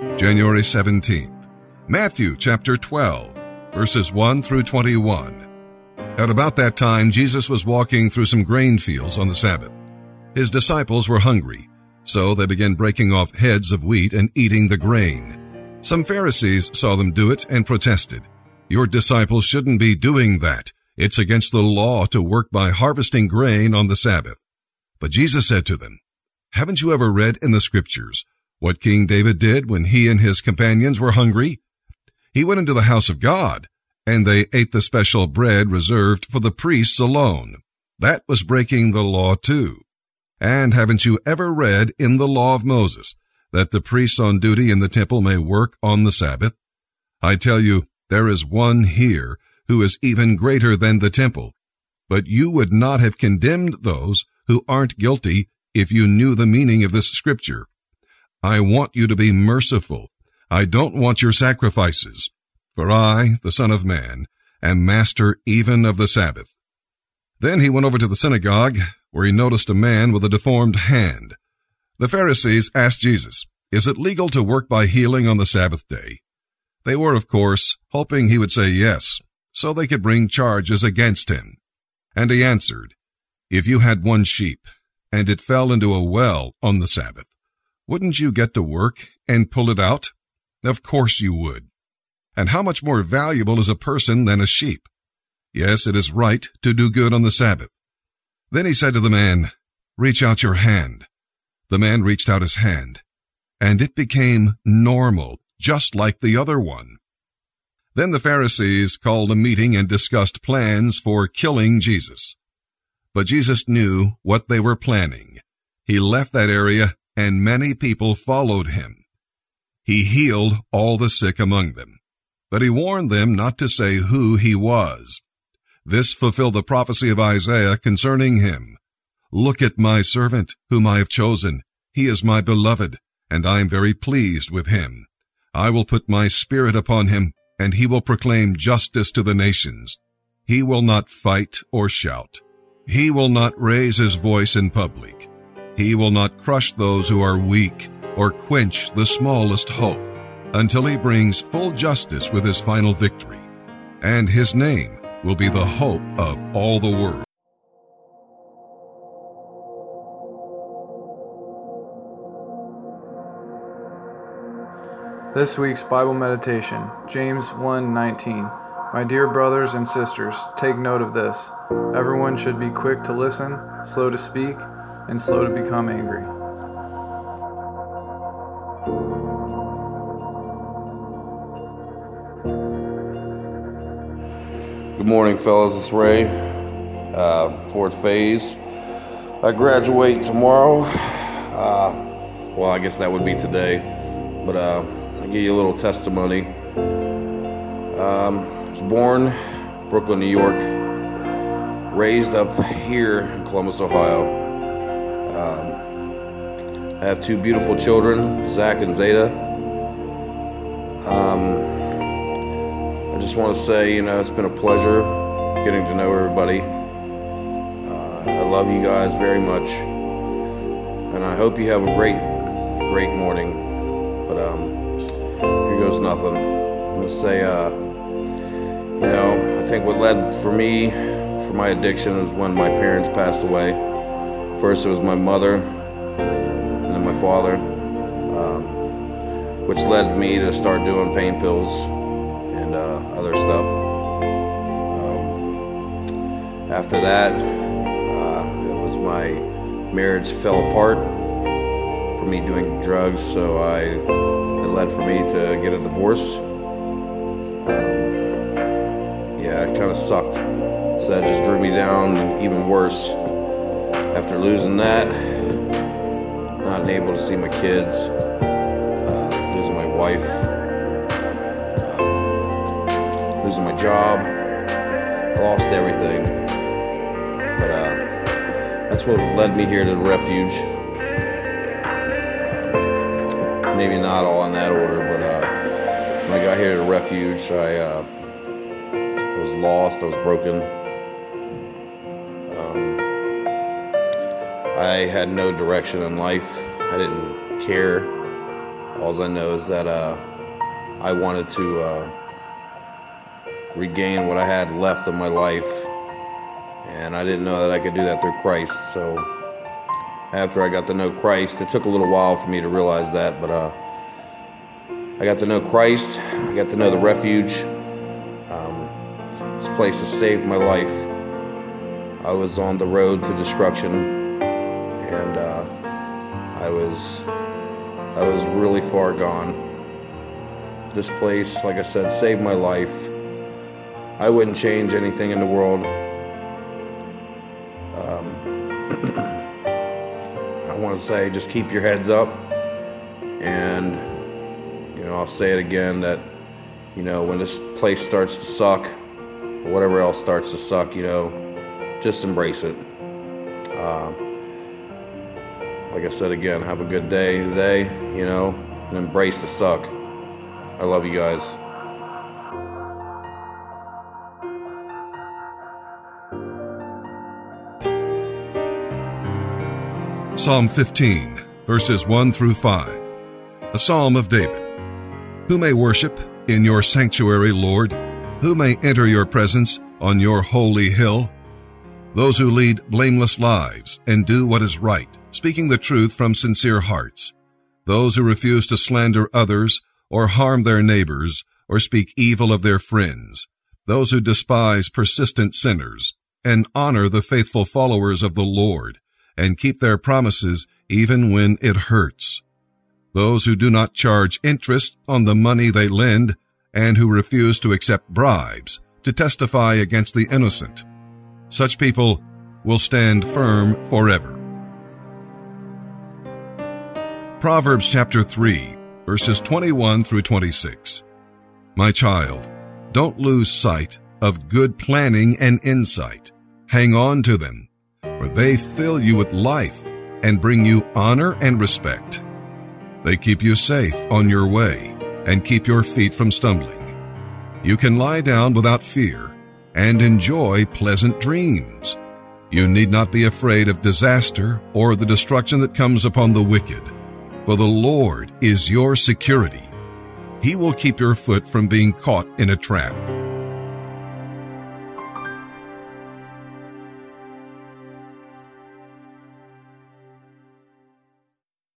January 17th. Matthew chapter 12, verses 1 through 21. At about that time, Jesus was walking through some grain fields on the Sabbath. His disciples were hungry, so they began breaking off heads of wheat and eating the grain. Some Pharisees saw them do it and protested. Your disciples shouldn't be doing that. It's against the law to work by harvesting grain on the Sabbath. But Jesus said to them, Haven't you ever read in the scriptures what King David did when he and his companions were hungry? He went into the house of God, and they ate the special bread reserved for the priests alone. That was breaking the law too. And haven't you ever read in the law of Moses that the priests on duty in the temple may work on the Sabbath? I tell you, there is one here who is even greater than the temple. But you would not have condemned those who aren't guilty if you knew the meaning of this scripture. I want you to be merciful. I don't want your sacrifices. For I, the Son of Man, am master even of the Sabbath. Then he went over to the synagogue, where he noticed a man with a deformed hand. The Pharisees asked Jesus, Is it legal to work by healing on the Sabbath day? They were, of course, hoping he would say yes, so they could bring charges against him. And he answered, If you had one sheep, and it fell into a well on the Sabbath, wouldn't you get to work and pull it out? Of course you would. And how much more valuable is a person than a sheep? Yes, it is right to do good on the Sabbath. Then he said to the man, Reach out your hand. The man reached out his hand, and it became normal, just like the other one. Then the Pharisees called a meeting and discussed plans for killing Jesus. But Jesus knew what they were planning. He left that area and many people followed him. He healed all the sick among them, but he warned them not to say who he was. This fulfilled the prophecy of Isaiah concerning him. Look at my servant, whom I have chosen. He is my beloved, and I am very pleased with him. I will put my spirit upon him, and he will proclaim justice to the nations. He will not fight or shout. He will not raise his voice in public. He will not crush those who are weak or quench the smallest hope until he brings full justice with his final victory. And his name will be the hope of all the world. This week's Bible meditation, James 1:19. My dear brothers and sisters, take note of this. Everyone should be quick to listen, slow to speak, and slow to become angry. Good morning, fellas. It's Ray, uh, fourth phase. I graduate tomorrow. Uh, well, I guess that would be today, but uh, I'll give you a little testimony. Um, I was born Brooklyn, New York, raised up here in Columbus, Ohio. Um, I have two beautiful children, Zach and Zeta. Um, I just want to say, you know, it's been a pleasure getting to know everybody. Uh, I love you guys very much, and I hope you have a great, great morning. But um, here goes nothing. I'm gonna say, uh, you know, I think what led for me for my addiction was when my parents passed away. First, it was my mother, and then my father, um, which led me to start doing pain pills and uh, other stuff. Um, after that, uh, it was my marriage fell apart for me doing drugs, so I it led for me to get a divorce. Um, yeah, it kind of sucked. So that just drew me down even worse. After losing that, not able to see my kids, uh, losing my wife, uh, losing my job, lost everything. But uh, that's what led me here to the refuge. Uh, maybe not all in that order, but uh, when I got here to the refuge, I uh, was lost. I was broken. I had no direction in life. I didn't care. All I know is that uh, I wanted to uh, regain what I had left of my life, and I didn't know that I could do that through Christ. So after I got to know Christ, it took a little while for me to realize that, but uh, I got to know Christ. I got to know the refuge. Um, this place has saved my life. I was on the road to destruction, and uh, I was I was really far gone. This place, like I said, saved my life. I wouldn't change anything in the world. Um, I want to say, just keep your heads up, and you know, I'll say it again that you know when this place starts to suck, or whatever else starts to suck, you know just embrace it. Uh, like I said again, have a good day today, you know, and embrace the suck. I love you guys. Psalm 15, verses 1 through 5. A psalm of David. Who may worship in your sanctuary, Lord? Who may enter your presence on your holy hill? Those who lead blameless lives and do what is right, speaking the truth from sincere hearts. Those who refuse to slander others or harm their neighbors or speak evil of their friends. Those who despise persistent sinners and honor the faithful followers of the Lord and keep their promises even when it hurts. Those who do not charge interest on the money they lend and who refuse to accept bribes to testify against the innocent such people will stand firm forever. Proverbs chapter 3, verses 21 through 26. My child, don't lose sight of good planning and insight. Hang on to them, for they fill you with life and bring you honor and respect. They keep you safe on your way and keep your feet from stumbling. You can lie down without fear and enjoy pleasant dreams. You need not be afraid of disaster or the destruction that comes upon the wicked, for the Lord is your security. He will keep your foot from being caught in a trap